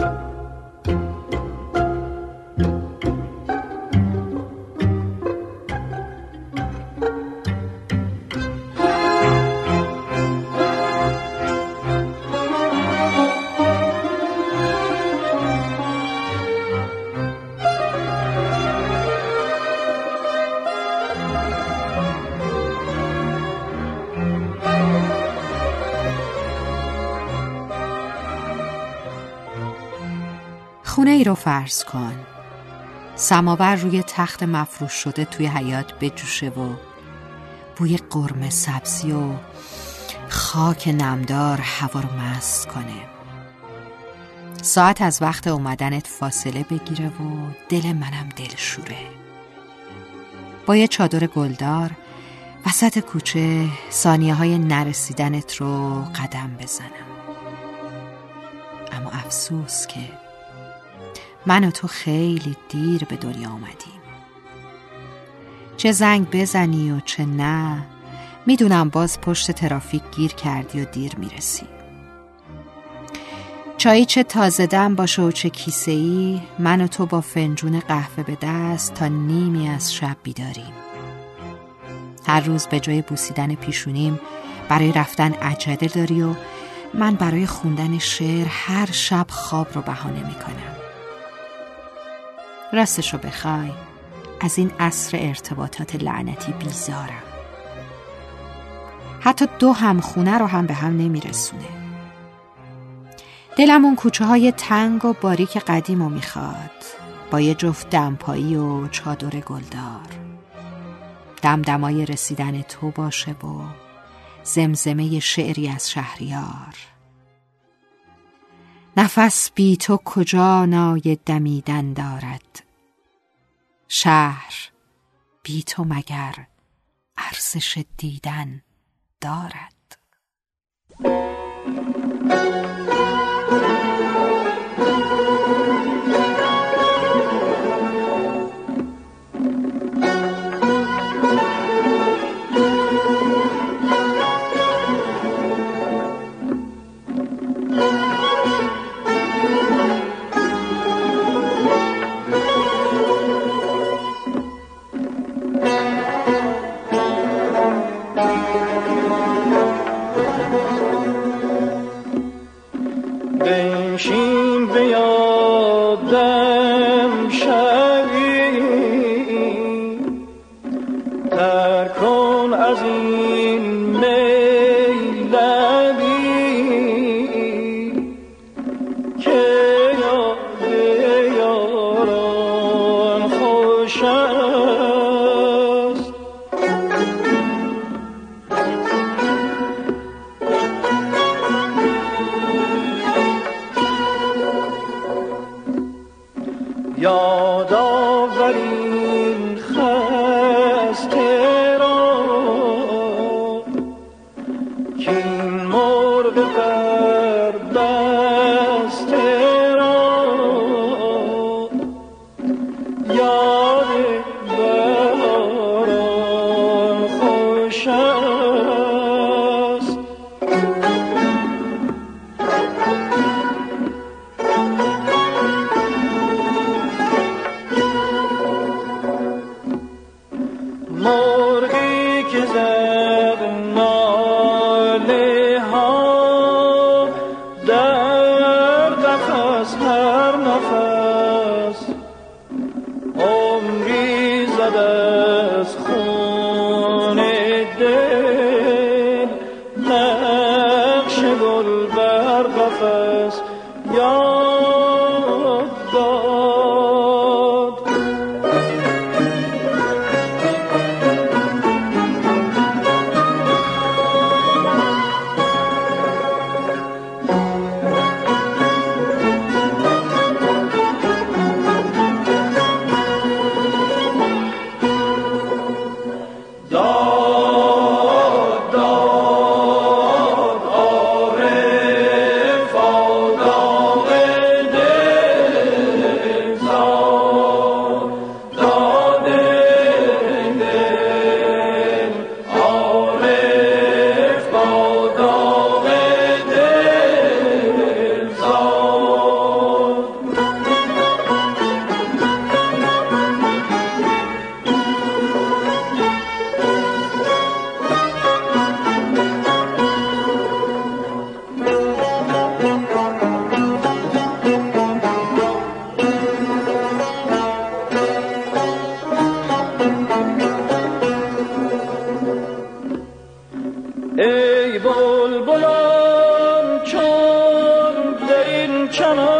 Bye. ای رو فرض کن. سماور روی تخت مفروش شده توی حیات بجوشه و بوی قرمه سبزی و خاک نمدار هوا رو مست کنه. ساعت از وقت اومدنت فاصله بگیره و دل منم دلشوره با یه چادر گلدار وسط کوچه ثانیه های نرسیدنت رو قدم بزنم. اما افسوس که من و تو خیلی دیر به دنیا آمدیم. چه زنگ بزنی و چه نه می‌دونم باز پشت ترافیک گیر کردی و دیر می‌رسی. چایی چه تازه دم باشه و چه کیسه ای من و تو با فنجون قهوه به دست تا نیمی از شب بیداریم. هر روز به جای بوسیدن پیشونیم برای رفتن عجله داری و من برای خوندن شعر هر شب خواب رو بهانه می‌کنم. راستشو بخوای. از این عصر ارتباطات لعنتی بیزارم. حتی دو هم خونه رو هم به هم نمیرسونه. دلم اون کوچه های تنگ و باریک قدیم رو می‌خواد. با یه جفت دمپایی و چادر گلدار. دمدمای رسیدن تو باشه و زمزمه شعری از شهریار. نفس بی تو کجا نای دمیدن دارد؟ شهر بی تو مگر ارزش دیدن دارد؟ تر کن از این میلبی که یاد یاران خوش است. یاد آورین the نفس عمری زد channel.